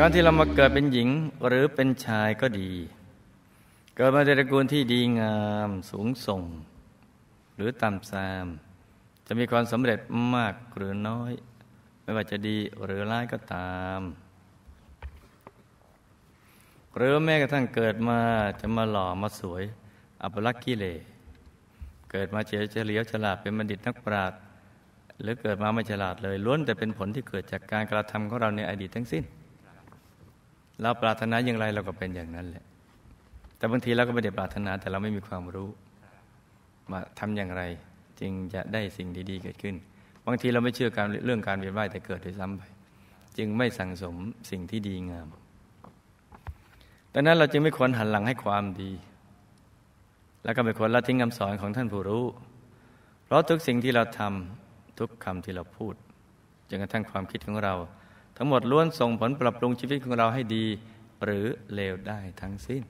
การที่เรามาเกิดเป็นหญิงหรือเป็นชายก็ดี เกิดมาในตระกูลที่ดีงามสูงส่ง หรือต่ำซาม จะมีความสำเร็จมากหรือน้อย ไม่ว่าจะดีหรือร้ายก็ตาม หรือแม้กระทั่งเกิดมาจะมาหล่อมาสวย อัปลักษณ์กิเลสเกิดมาเฉยเฉลียวฉลาดเป็นบัณฑิตนักปราชญ์หรือเกิดมาไม่ฉลาดเลยล้วนแต่เป็นผลที่เกิดจากการกระทำของเราในอดีตทั้งสิ้น เราปรารถนาอย่างไรเราก็เป็นอย่างนั้นแหละ แต่บางทีเราก็ไม่ได้ปรารถนาแต่เราไม่มีความรู้ มาทำอย่างไร จึงจะได้สิ่งดีๆเกิดขึ้น บางทีเราไม่เชื่อการเรื่องการเวียนว่ายแต่เกิดด้วยซ้ำไป จึงไม่สั่งสมสิ่งที่ดีงามดังนั้นเราจึงไม่ควรหันหลังให้ความดี แล้วก็ไม่ควรละทิ้งคำสอนของท่านผู้รู้ เพราะทุกสิ่งที่เราทำทุกคำที่เราพูดจนกระทั่งความคิดของเรา ทั้งหมดล้วนส่งผลปรับปรุงชีวิตของเราให้ดี หรือเลวได้ทั้งสิ้น